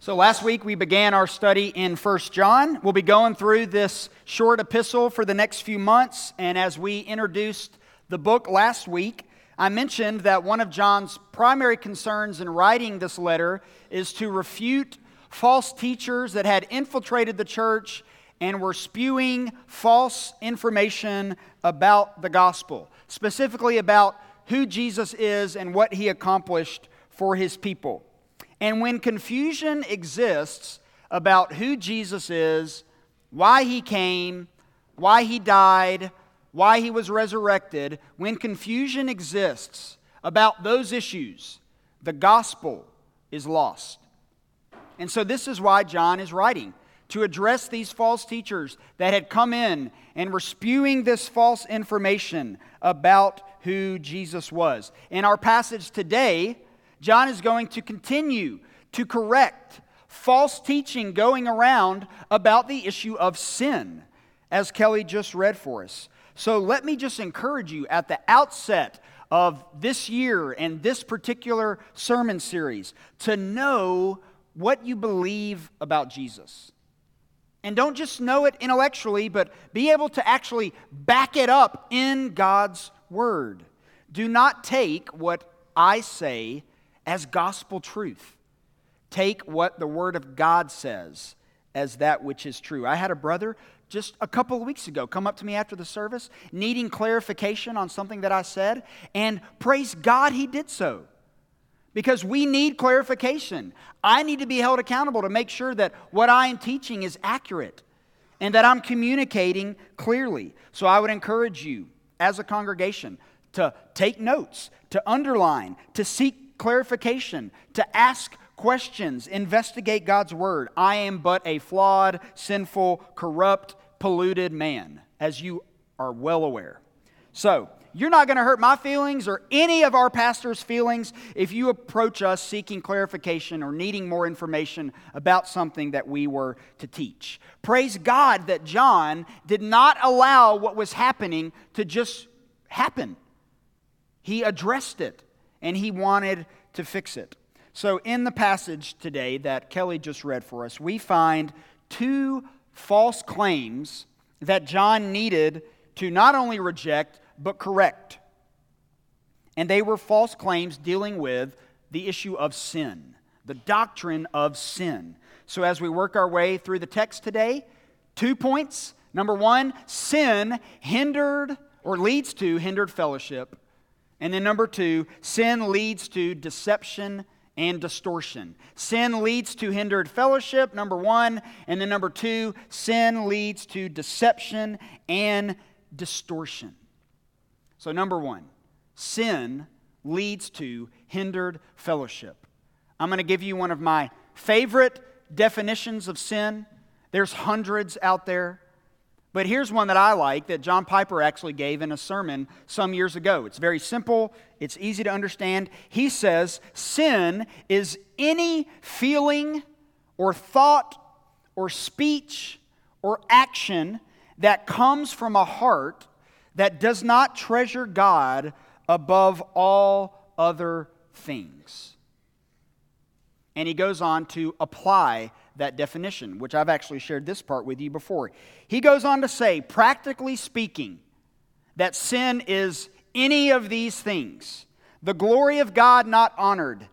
So last week we began our study in 1 John. We'll be going through this short epistle for the next few months. And as we introduced the book last week, I mentioned that one of John's primary concerns in writing this letter is to refute false teachers that had infiltrated the church and were spewing false information about the gospel, specifically about who Jesus is and what he accomplished for his people. And when confusion exists about who Jesus is, why he came, why he died, why he was resurrected, when confusion exists about those issues, the gospel is lost. And so, this is why John is writing to address these false teachers that had come in and were spewing this false information about who Jesus was. In our passage today, John is going to continue to correct false teaching going around about the issue of sin, as Kelly just read for us. So let me just encourage you at the outset of this year and this particular sermon series to know what you believe about Jesus. And don't just know it intellectually, but be able to actually back it up in God's Word. Do not take what I say as gospel truth. Take what the Word of God says as that which is true. I had a brother just a couple of weeks ago come up to me after the service needing clarification on something that I said, and praise God he did so. Because we need clarification. I need to be held accountable to make sure that what I am teaching is accurate and that I'm communicating clearly. So I would encourage you as a congregation to take notes, to underline, to seek clarification, to ask questions, investigate God's word. I am but a flawed, sinful, corrupt, polluted man, as you are well aware. So, you're not going to hurt my feelings or any of our pastors' feelings if you approach us seeking clarification or needing more information about something that we were to teach. Praise God that John did not allow what was happening to just happen. He addressed it and he wanted to fix it. So, in the passage today that Kelly just read for us, we find two false claims that John needed to not only reject, but correct. And they were false claims dealing with the issue of sin, the doctrine of sin. So, as we work our way through the text today, two points. Number one, sin hindered or leads to hindered fellowship. And then number two, sin leads to deception and distortion. Sin leads to hindered fellowship, number one. And then number two, sin leads to deception and distortion. So, number one, sin leads to hindered fellowship. I'm going to give you one of my favorite definitions of sin. There's hundreds out there. But here's one that I like that John Piper actually gave in a sermon some years ago. It's very simple, it's easy to understand. He says, Sin is any feeling or thought or speech or action that comes from a heart that does not treasure God above all other things. And he goes on to apply that definition, which I've actually shared this part with you before. He goes on to say, practically speaking, that sin is any of these things the glory of God not honored,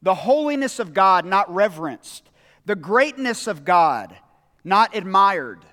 the holiness of God not reverenced, the greatness of God not admired,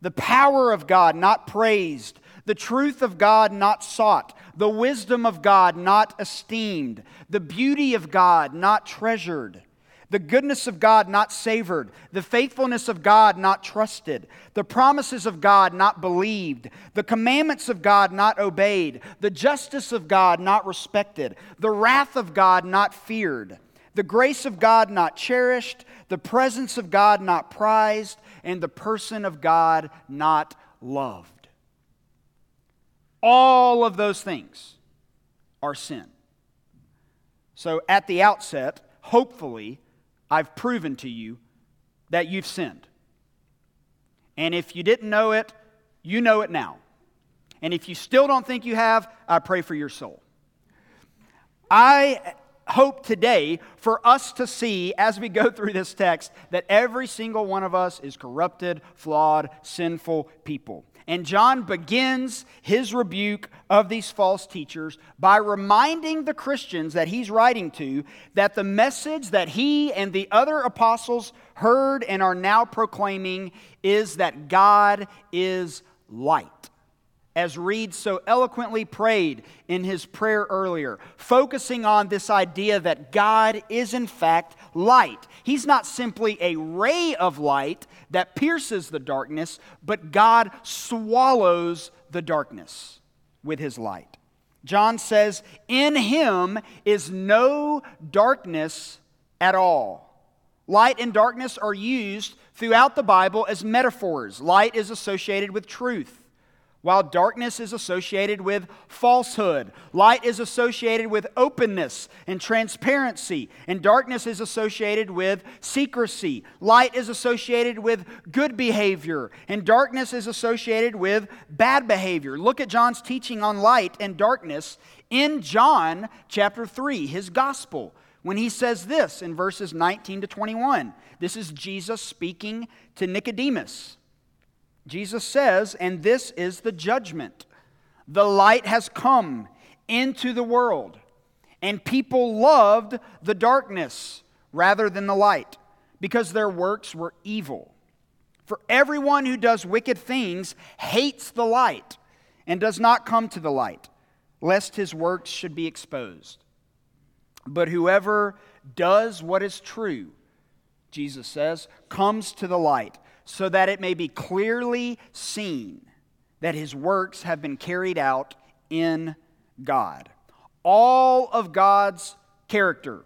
the power of God not praised, the truth of God not sought, the wisdom of God not esteemed, the beauty of God not treasured the goodness of God not savored, the faithfulness of God not trusted, the promises of God not believed, the commandments of God not obeyed, the justice of God not respected, the wrath of God not feared, the grace of God not cherished, the presence of God not prized, and the person of God not loved. All of those things are sin. So, at the outset, hopefully, I've proven to you that you've sinned. And if you didn't know it, you know it now. And if you still don't think you have, I pray for your soul. I hope today for us to see as we go through this text that every single one of us is corrupted, flawed, sinful people. And John begins his rebuke of these false teachers by reminding the Christians that he's writing to that the message that he and the other apostles heard and are now proclaiming is that God is light as Reed so eloquently prayed in his prayer earlier, focusing on this idea that God is in fact light. He's not simply a ray of light that pierces the darkness, but God swallows the darkness with his light. John says, In him is no darkness at all. Light and darkness are used throughout the Bible as metaphors. Light is associated with truth while darkness is associated with falsehood, light is associated with openness and transparency, and darkness is associated with secrecy. Light is associated with good behavior, and darkness is associated with bad behavior. Look at John's teaching on light and darkness in John chapter 3, his gospel, when he says this in verses 19 to 21. This is Jesus speaking to Nicodemus. Jesus says, and this is the judgment. The light has come into the world, and people loved the darkness rather than the light because their works were evil. For everyone who does wicked things hates the light and does not come to the light, lest his works should be exposed. But whoever does what is true, Jesus says, comes to the light so that it may be clearly seen that his works have been carried out in God. All of God's character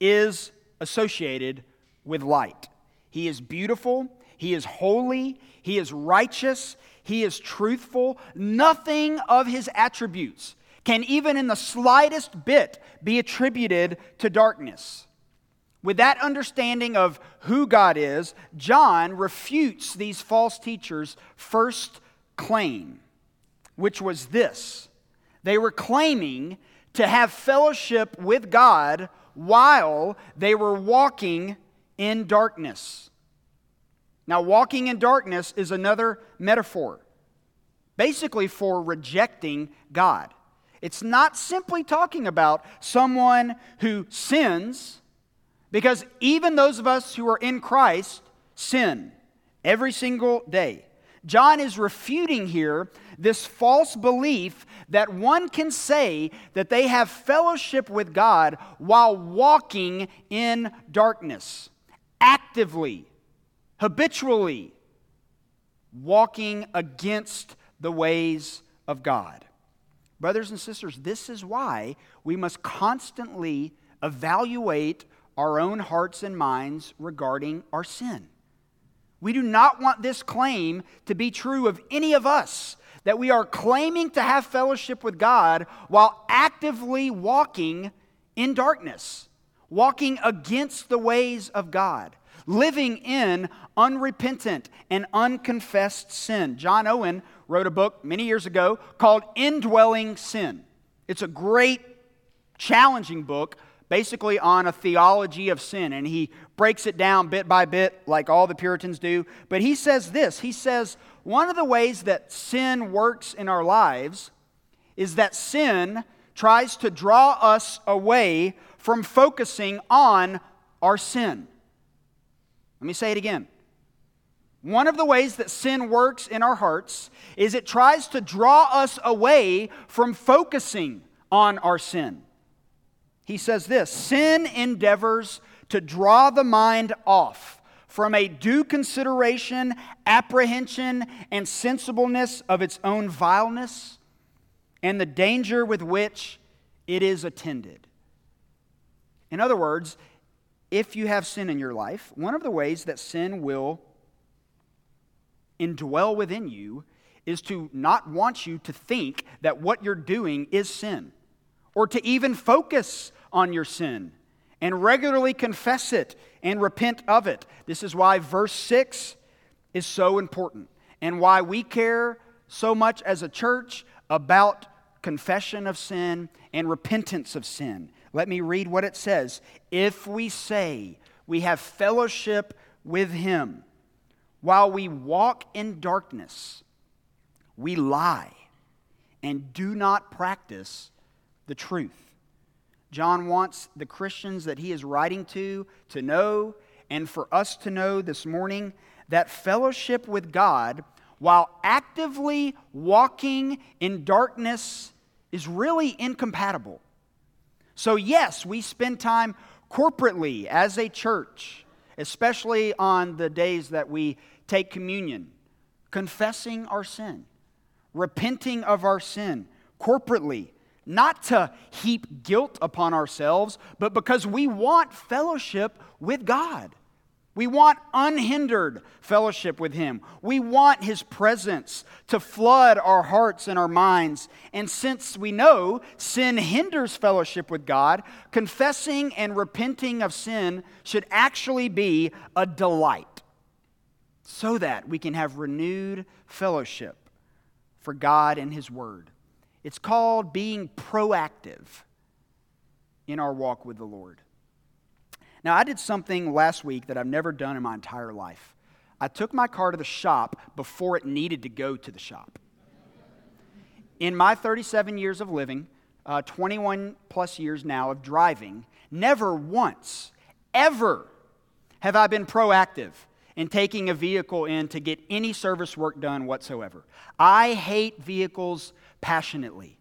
is associated with light. He is beautiful, he is holy, he is righteous, he is truthful. Nothing of his attributes can even in the slightest bit be attributed to darkness. With that understanding of who God is, John refutes these false teachers' first claim, which was this they were claiming to have fellowship with God while they were walking in darkness. Now, walking in darkness is another metaphor, basically for rejecting God. It's not simply talking about someone who sins because even those of us who are in Christ sin every single day. John is refuting here this false belief that one can say that they have fellowship with God while walking in darkness, actively, habitually, walking against the ways of God. Brothers and sisters, this is why we must constantly evaluate our own hearts and minds regarding our sin. We do not want this claim to be true of any of us, that we are claiming to have fellowship with God while actively walking in darkness, walking against the ways of God, living in unrepentant and unconfessed sin. John Owen wrote a book many years ago called Indwelling Sin. It's a great, challenging book basically on a theology of sin, and he breaks it down bit by bit, like all the Puritans do. But he says this He says, one of the ways that sin works in our lives is that sin tries to draw us away from focusing on our sin. Let me say it again. One of the ways that sin works in our hearts is it tries to draw us away from focusing on our sin he says this sin endeavors to draw the mind off from a due consideration, apprehension, and sensibleness of its own vileness and the danger with which it is attended. In other words, if you have sin in your life, one of the ways that sin will indwell within you is to not want you to think that what you're doing is sin or to even focus on your sin and regularly confess it and repent of it. This is why verse 6 is so important and why we care so much as a church about confession of sin and repentance of sin. Let me read what it says. If we say we have fellowship with him while we walk in darkness, we lie and do not practice the truth. John wants the Christians that he is writing to to know, and for us to know this morning, that fellowship with God while actively walking in darkness is really incompatible. So, yes, we spend time corporately as a church, especially on the days that we take communion, confessing our sin, repenting of our sin corporately, not to heap guilt upon ourselves, but because we want fellowship with God. We want unhindered fellowship with Him. We want His presence to flood our hearts and our minds. And since we know sin hinders fellowship with God, confessing and repenting of sin should actually be a delight so that we can have renewed fellowship for God and His Word. It's called being proactive in our walk with the Lord. Now, I did something last week that I've never done in my entire life. I took my car to the shop before it needed to go to the shop. In my 37 years of living, uh, 21 plus years now of driving, never once, ever have I been proactive in taking a vehicle in to get any service work done whatsoever. I hate vehicles passionately.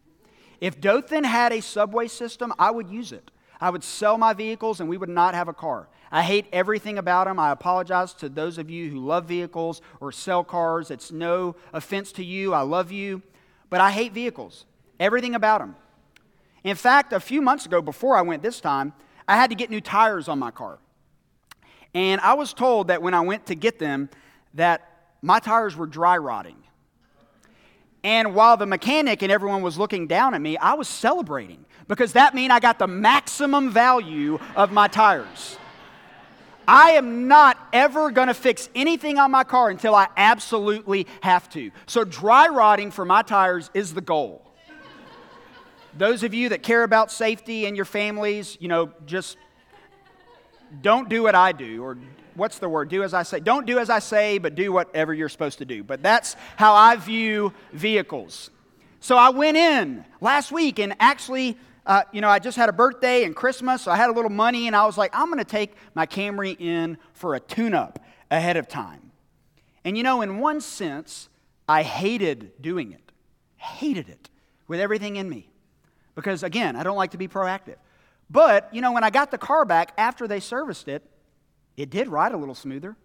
If Dothan had a subway system, I would use it. I would sell my vehicles and we would not have a car. I hate everything about them. I apologize to those of you who love vehicles or sell cars. It's no offense to you. I love you. But I hate vehicles, everything about them. In fact, a few months ago, before I went this time, I had to get new tires on my car. And I was told that when I went to get them, that my tires were dry rotting. And while the mechanic and everyone was looking down at me, I was celebrating because that means I got the maximum value of my tires. I am not ever going to fix anything on my car until I absolutely have to. So, dry rotting for my tires is the goal. Those of you that care about safety and your families, you know, just don't do what I do or what's the word? Do as I say. Don't do as I say, but do whatever you're supposed to do. But that's how I view vehicles. So I went in last week and actually, uh, you know, I just had a birthday and Christmas, so I had a little money, and I was like, I'm going to take my Camry in for a tune up ahead of time. And you know, in one sense, I hated doing it. Hated it with everything in me. Because again, I don't like to be proactive. But, you know, when I got the car back after they serviced it, it did ride a little smoother.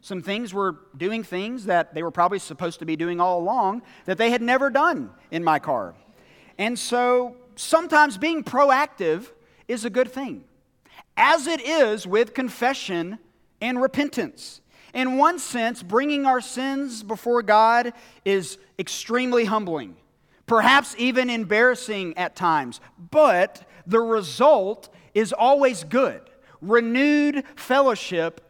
Some things were doing things that they were probably supposed to be doing all along that they had never done in my car. And so sometimes being proactive is a good thing, as it is with confession and repentance. In one sense, bringing our sins before God is extremely humbling, perhaps even embarrassing at times, but the result is always good renewed fellowship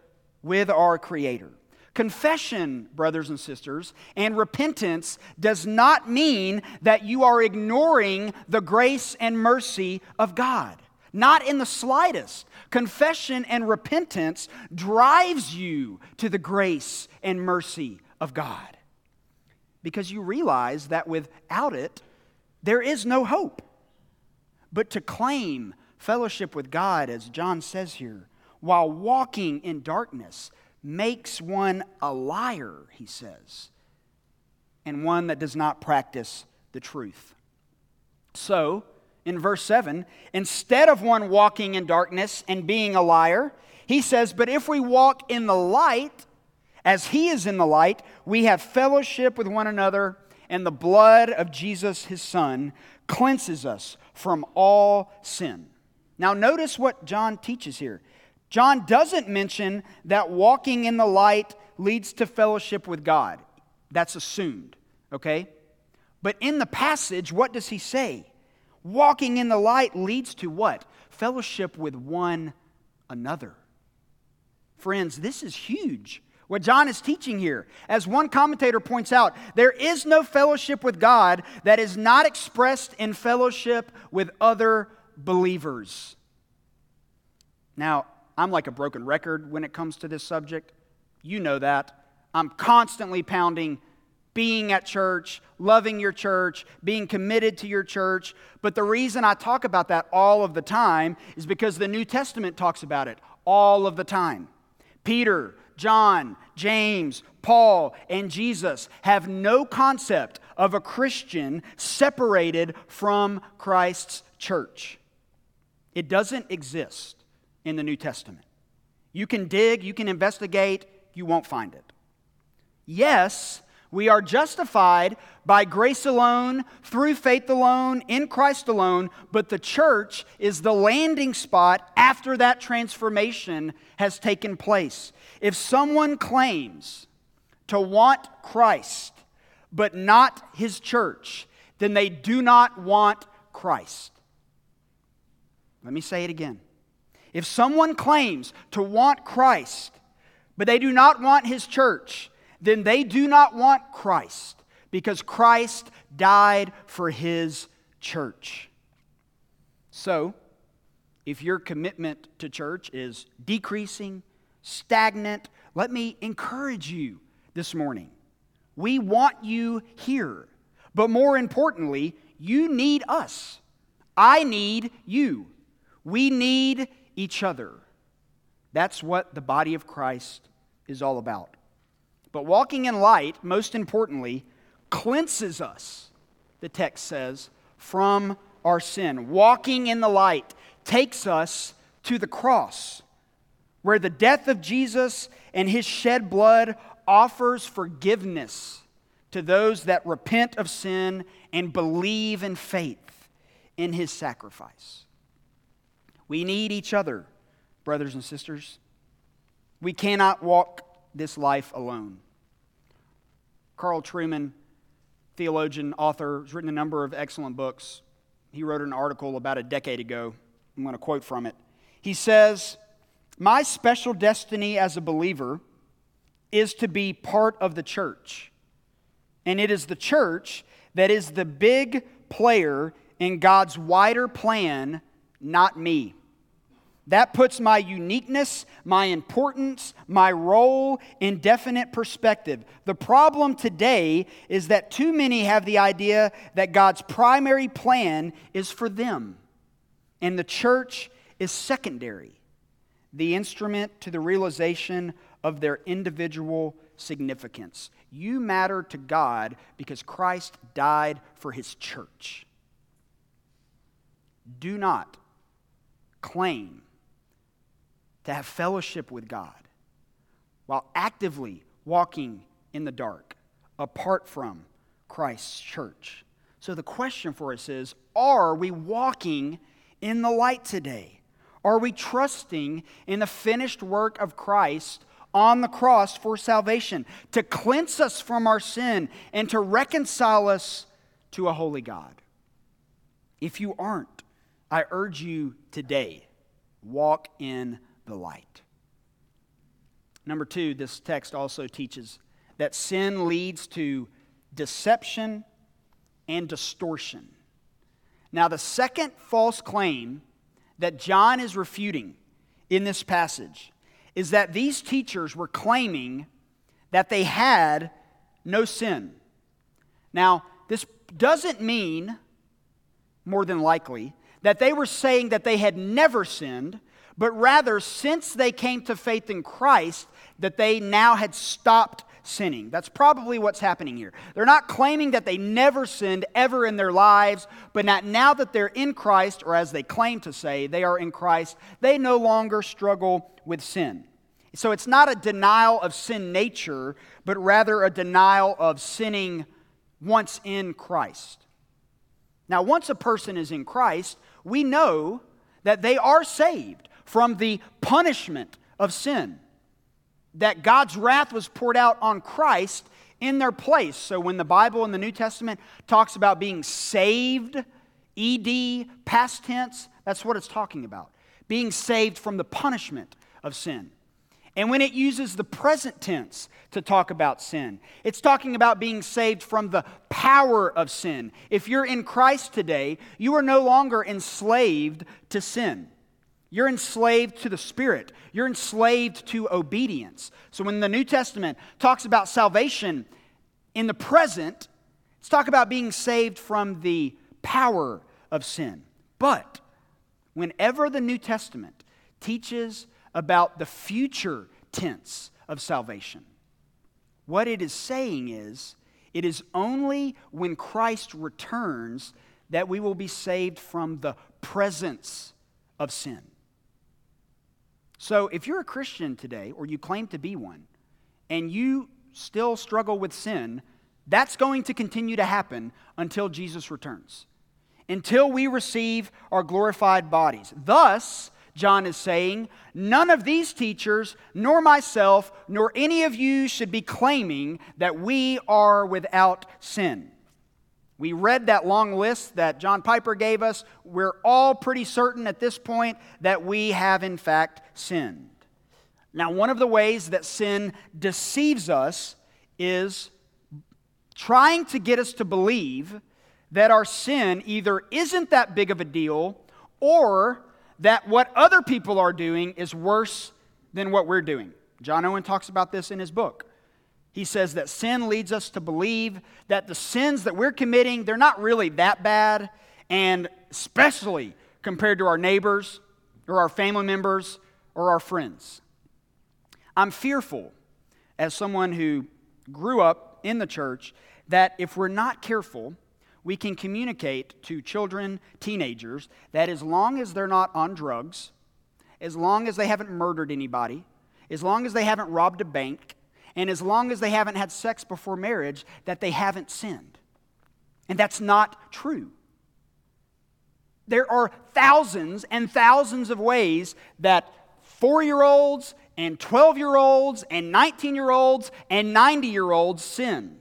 with our Creator. Confession, brothers and sisters, and repentance does not mean that you are ignoring the grace and mercy of God. Not in the slightest. Confession and repentance drives you to the grace and mercy of God. Because you realize that without it, there is no hope. But to claim Fellowship with God, as John says here, while walking in darkness, makes one a liar, he says, and one that does not practice the truth. So, in verse 7, instead of one walking in darkness and being a liar, he says, But if we walk in the light, as he is in the light, we have fellowship with one another, and the blood of Jesus, his son, cleanses us from all sin. Now, notice what John teaches here. John doesn't mention that walking in the light leads to fellowship with God. That's assumed, okay? But in the passage, what does he say? Walking in the light leads to what? Fellowship with one another. Friends, this is huge. What John is teaching here. As one commentator points out, there is no fellowship with God that is not expressed in fellowship with other believers. Now, I'm like a broken record when it comes to this subject. You know that. I'm constantly pounding being at church, loving your church, being committed to your church. But the reason I talk about that all of the time is because the New Testament talks about it all of the time. Peter, John, James, Paul, and Jesus have no concept of a Christian separated from Christ's church. It doesn't exist in the New Testament. You can dig, you can investigate, you won't find it. Yes, we are justified by grace alone, through faith alone, in Christ alone, but the church is the landing spot after that transformation has taken place. If someone claims to want Christ, but not his church, then they do not want Christ. Let me say it again. If someone claims to want Christ, but they do not want his church, then they do not want Christ because Christ died for his church. So, if your commitment to church is decreasing, stagnant, let me encourage you this morning. We want you here. But more importantly, you need us. I need you. We need each other. That's what the body of Christ is all about. But walking in light, most importantly, cleanses us, the text says, from our sin. Walking in the light takes us to the cross, where the death of Jesus and his shed blood offers forgiveness to those that repent of sin and believe in faith in his sacrifice. We need each other, brothers and sisters. We cannot walk this life alone. Carl Trueman, theologian, author, has written a number of excellent books. He wrote an article about a decade ago. I'm going to quote from it. He says, My special destiny as a believer is to be part of the church. And it is the church that is the big player in God's wider plan, not me. That puts my uniqueness, my importance, my role in definite perspective. The problem today is that too many have the idea that God's primary plan is for them, and the church is secondary, the instrument to the realization of their individual significance. You matter to God because Christ died for his church. Do not claim to have fellowship with God while actively walking in the dark apart from Christ's church. So the question for us is are we walking in the light today? Are we trusting in the finished work of Christ on the cross for salvation, to cleanse us from our sin and to reconcile us to a holy God? If you aren't, I urge you today walk in the light. Number two, this text also teaches that sin leads to deception and distortion. Now, the second false claim that John is refuting in this passage is that these teachers were claiming that they had no sin. Now, this doesn't mean, more than likely, that they were saying that they had never sinned but rather, since they came to faith in Christ, that they now had stopped sinning. That's probably what's happening here. They're not claiming that they never sinned ever in their lives, but that now that they're in Christ, or as they claim to say, they are in Christ, they no longer struggle with sin. So it's not a denial of sin nature, but rather a denial of sinning once in Christ. Now, once a person is in Christ, we know that they are saved from the punishment of sin. That God's wrath was poured out on Christ in their place. So when the Bible in the New Testament talks about being saved, ED, past tense, that's what it's talking about. Being saved from the punishment of sin. And when it uses the present tense to talk about sin, it's talking about being saved from the power of sin. If you're in Christ today, you are no longer enslaved to sin. You're enslaved to the Spirit. You're enslaved to obedience. So when the New Testament talks about salvation in the present, it's talk about being saved from the power of sin. But whenever the New Testament teaches about the future tense of salvation. What it is saying is, it is only when Christ returns that we will be saved from the presence of sin. So, if you're a Christian today, or you claim to be one, and you still struggle with sin, that's going to continue to happen until Jesus returns, until we receive our glorified bodies. Thus, John is saying, none of these teachers, nor myself, nor any of you should be claiming that we are without sin. We read that long list that John Piper gave us. We're all pretty certain at this point that we have, in fact, sinned. Now, one of the ways that sin deceives us is trying to get us to believe that our sin either isn't that big of a deal or that what other people are doing is worse than what we're doing. John Owen talks about this in his book. He says that sin leads us to believe that the sins that we're committing, they're not really that bad, and especially compared to our neighbors or our family members or our friends. I'm fearful, as someone who grew up in the church, that if we're not careful, we can communicate to children, teenagers, that as long as they're not on drugs, as long as they haven't murdered anybody, as long as they haven't robbed a bank, and as long as they haven't had sex before marriage, that they haven't sinned. And that's not true. There are thousands and thousands of ways that four year olds and 12 year olds and 19 year olds and 90 year olds sin.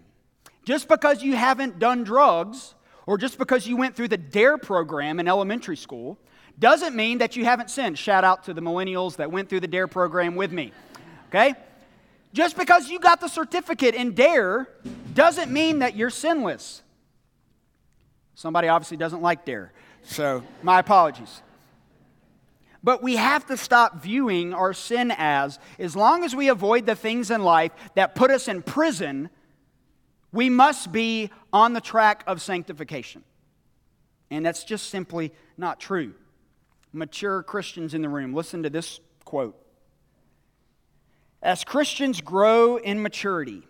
Just because you haven't done drugs or just because you went through the DARE program in elementary school doesn't mean that you haven't sinned. Shout out to the millennials that went through the DARE program with me. Okay? Just because you got the certificate in DARE doesn't mean that you're sinless. Somebody obviously doesn't like DARE, so my apologies. But we have to stop viewing our sin as, as long as we avoid the things in life that put us in prison, we must be on the track of sanctification. And that's just simply not true. Mature Christians in the room, listen to this quote. As Christians grow in maturity,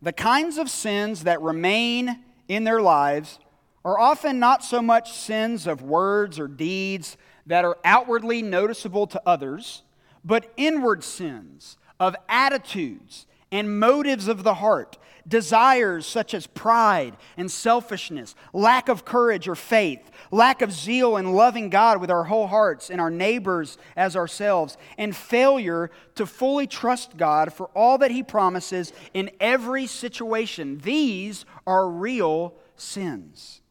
the kinds of sins that remain in their lives are often not so much sins of words or deeds that are outwardly noticeable to others, but inward sins of attitudes and motives of the heart desires such as pride and selfishness, lack of courage or faith, lack of zeal in loving God with our whole hearts and our neighbors as ourselves, and failure to fully trust God for all that He promises in every situation. These are real sins.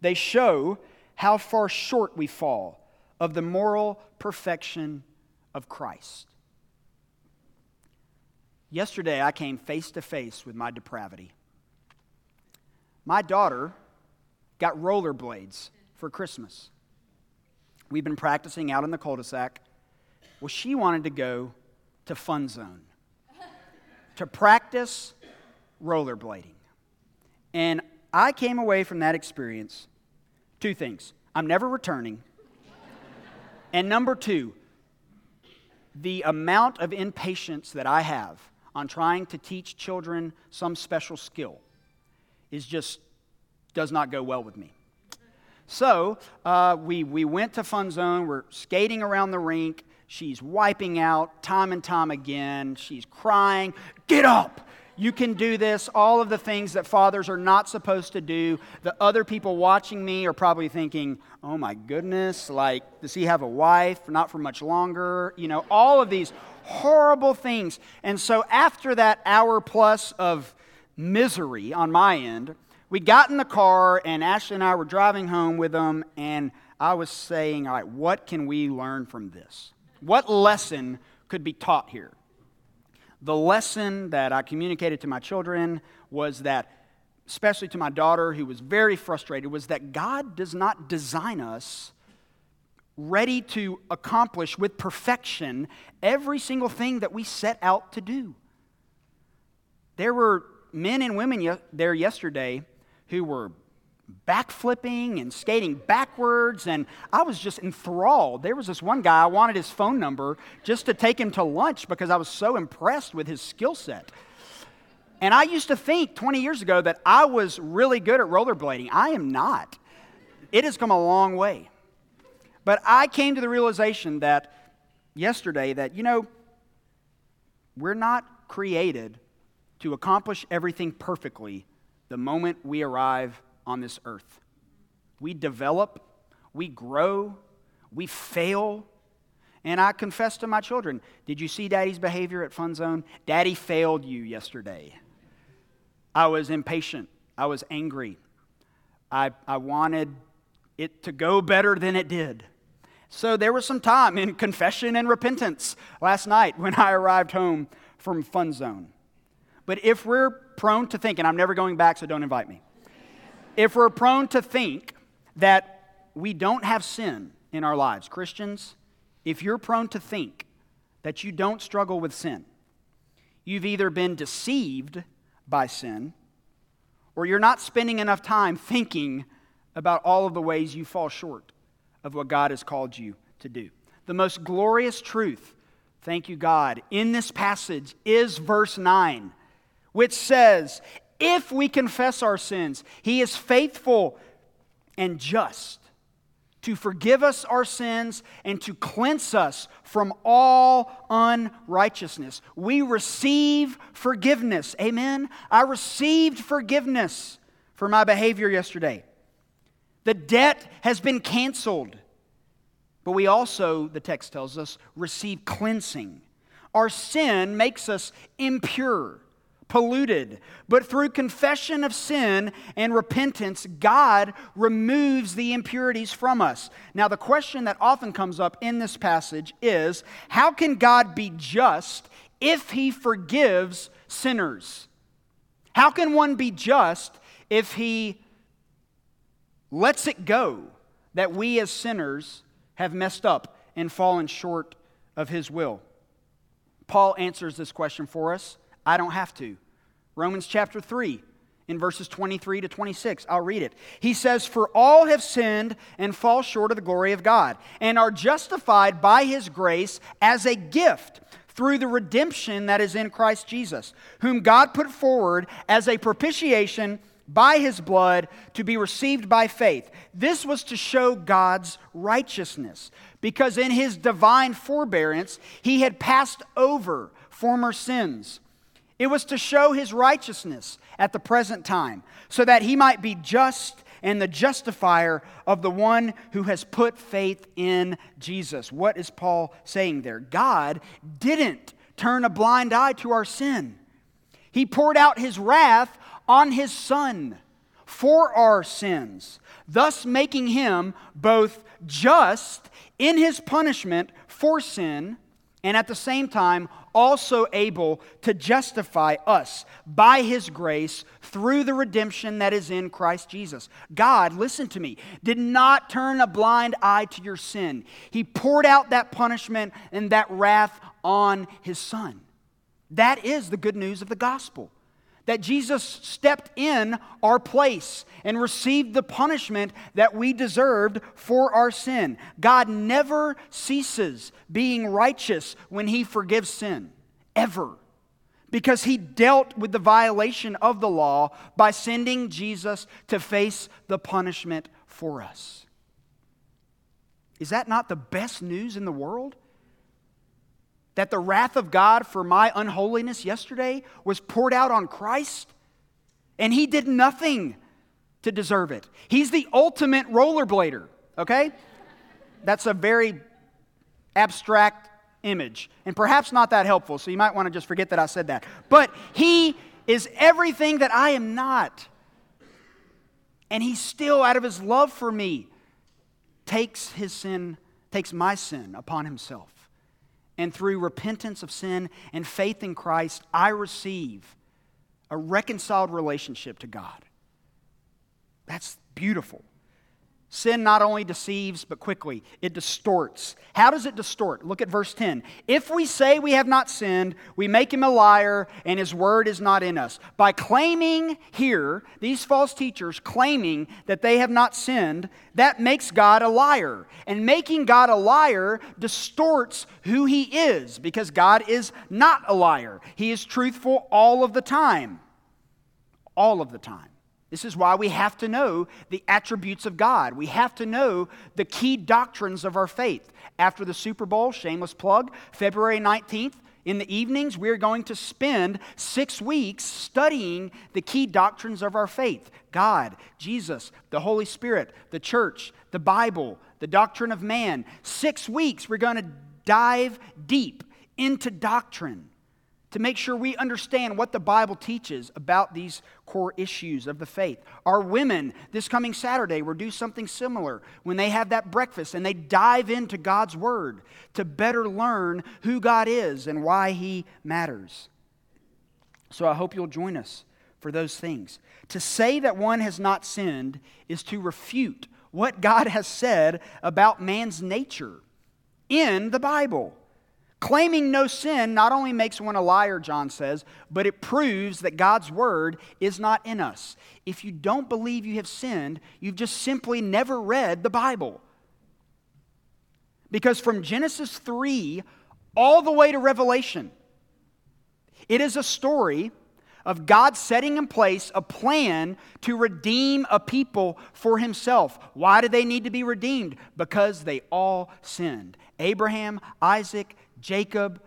They show how far short we fall of the moral perfection of Christ. Yesterday, I came face to face with my depravity. My daughter got rollerblades for Christmas. We've been practicing out in the cul de sac. Well, she wanted to go to Fun Zone to practice rollerblading. And I came away from that experience two things I'm never returning. and number two, the amount of impatience that I have on trying to teach children some special skill is just does not go well with me. So uh, we, we went to Fun Zone. We're skating around the rink. She's wiping out time and time again. She's crying, Get up! You can do this. All of the things that fathers are not supposed to do. The other people watching me are probably thinking, Oh my goodness, like, does he have a wife? Not for much longer. You know, all of these horrible things. And so, after that hour plus of misery on my end, we got in the car, and Ashley and I were driving home with them, and I was saying, All right, what can we learn from this? What lesson could be taught here. The lesson that I communicated to my children was that, especially to my daughter, who was very frustrated, was that God does not design us ready to accomplish with perfection every single thing that we set out to do. There were men and women there yesterday who were backflipping and skating backwards, and I was just enthralled. There was this one guy, I wanted his phone number just to take him to lunch because I was so impressed with his skill set. And I used to think 20 years ago that I was really good at rollerblading. I am not. It has come a long way. But I came to the realization that yesterday that, you know, we're not created to accomplish everything perfectly the moment we arrive on this earth. We develop, we grow, we fail. And I confess to my children, did you see daddy's behavior at Fun Zone? Daddy failed you yesterday. I was impatient. I was angry. I, I wanted it to go better than it did. So there was some time in confession and repentance last night when I arrived home from Fun Zone. But if we're prone to think, and I'm never going back, so don't invite me. If we're prone to think that we don't have sin in our lives, Christians, if you're prone to think that you don't struggle with sin, you've either been deceived by sin or you're not spending enough time thinking about all of the ways you fall short of what God has called you to do. The most glorious truth, thank you, God, in this passage is verse 9 which says, If we confess our sins, He is faithful and just to forgive us our sins and to cleanse us from all unrighteousness. We receive forgiveness. Amen. I received forgiveness for my behavior yesterday. The debt has been canceled. But we also, the text tells us, receive cleansing. Our sin makes us impure polluted. But through confession of sin and repentance, God removes the impurities from us. Now, the question that often comes up in this passage is how can God be just if he forgives sinners? How can one be just if he lets it go that we as sinners have messed up and fallen short of his will? Paul answers this question for us I don't have to. Romans chapter 3, in verses 23 to 26. I'll read it. He says, For all have sinned and fall short of the glory of God, and are justified by his grace as a gift through the redemption that is in Christ Jesus, whom God put forward as a propitiation by his blood to be received by faith. This was to show God's righteousness, because in his divine forbearance, he had passed over former sins. It was to show his righteousness at the present time, so that he might be just and the justifier of the one who has put faith in Jesus. What is Paul saying there? God didn't turn a blind eye to our sin, he poured out his wrath on his son for our sins, thus making him both just in his punishment for sin and at the same time also able to justify us by his grace through the redemption that is in Christ Jesus. God, listen to me, did not turn a blind eye to your sin. He poured out that punishment and that wrath on his son. That is the good news of the gospel that Jesus stepped in our place and received the punishment that we deserved for our sin. God never ceases being righteous when he forgives sin, ever. Because he dealt with the violation of the law by sending Jesus to face the punishment for us. Is that not the best news in the world? That the wrath of God for my unholiness yesterday was poured out on Christ, and He did nothing to deserve it. He's the ultimate rollerblader, okay? That's a very abstract image, and perhaps not that helpful, so you might want to just forget that I said that. But He is everything that I am not. And He still, out of His love for me, takes His sin, takes my sin upon Himself and through repentance of sin and faith in Christ, I receive a reconciled relationship to God. That's beautiful. Sin not only deceives, but quickly, it distorts. How does it distort? Look at verse 10. If we say we have not sinned, we make him a liar, and his word is not in us. By claiming here, these false teachers claiming that they have not sinned, that makes God a liar. And making God a liar distorts who he is, because God is not a liar. He is truthful all of the time. All of the time. This is why we have to know the attributes of God. We have to know the key doctrines of our faith. After the Super Bowl, shameless plug, February 19th, in the evenings, we're going to spend six weeks studying the key doctrines of our faith God, Jesus, the Holy Spirit, the church, the Bible, the doctrine of man. Six weeks, we're going to dive deep into doctrine to make sure we understand what the Bible teaches about these core issues of the faith. Our women, this coming Saturday, will do something similar when they have that breakfast and they dive into God's Word to better learn who God is and why He matters. So I hope you'll join us for those things. To say that one has not sinned is to refute what God has said about man's nature in the Bible. Claiming no sin not only makes one a liar, John says, but it proves that God's word is not in us. If you don't believe you have sinned, you've just simply never read the Bible. Because from Genesis 3 all the way to Revelation, it is a story of God setting in place a plan to redeem a people for himself. Why do they need to be redeemed? Because they all sinned. Abraham, Isaac, Jacob,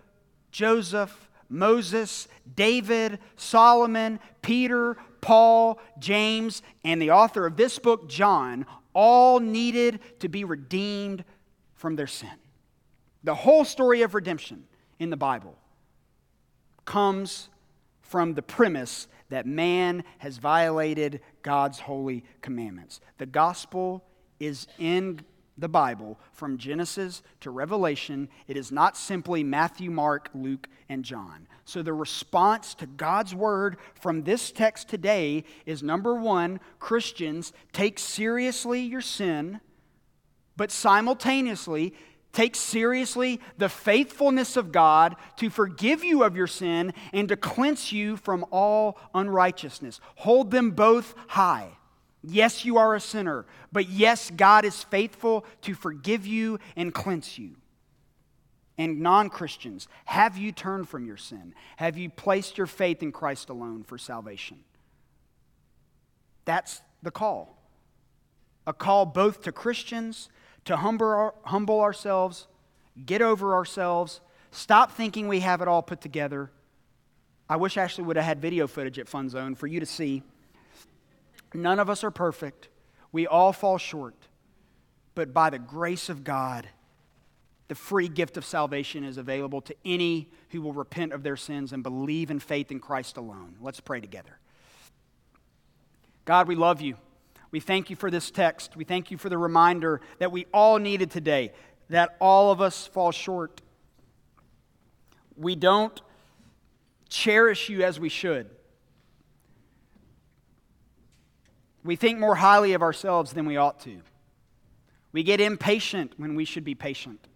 Joseph, Moses, David, Solomon, Peter, Paul, James, and the author of this book, John, all needed to be redeemed from their sin. The whole story of redemption in the Bible comes from the premise that man has violated God's holy commandments. The gospel is in the Bible from Genesis to Revelation, it is not simply Matthew, Mark, Luke, and John. So the response to God's word from this text today is number one, Christians, take seriously your sin, but simultaneously, Take seriously the faithfulness of God to forgive you of your sin and to cleanse you from all unrighteousness. Hold them both high. Yes, you are a sinner, but yes, God is faithful to forgive you and cleanse you. And non Christians, have you turned from your sin? Have you placed your faith in Christ alone for salvation? That's the call. A call both to Christians to humble, humble ourselves, get over ourselves, stop thinking we have it all put together. I wish Ashley would have had video footage at Fun Zone for you to see. None of us are perfect. We all fall short. But by the grace of God, the free gift of salvation is available to any who will repent of their sins and believe in faith in Christ alone. Let's pray together. God, we love you. We thank you for this text. We thank you for the reminder that we all needed today, that all of us fall short. We don't cherish you as we should. We think more highly of ourselves than we ought to. We get impatient when we should be patient.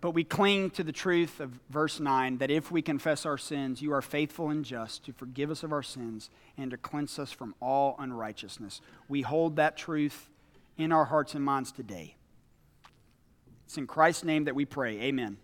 But we cling to the truth of verse 9 that if we confess our sins, you are faithful and just to forgive us of our sins and to cleanse us from all unrighteousness. We hold that truth in our hearts and minds today. It's in Christ's name that we pray. Amen.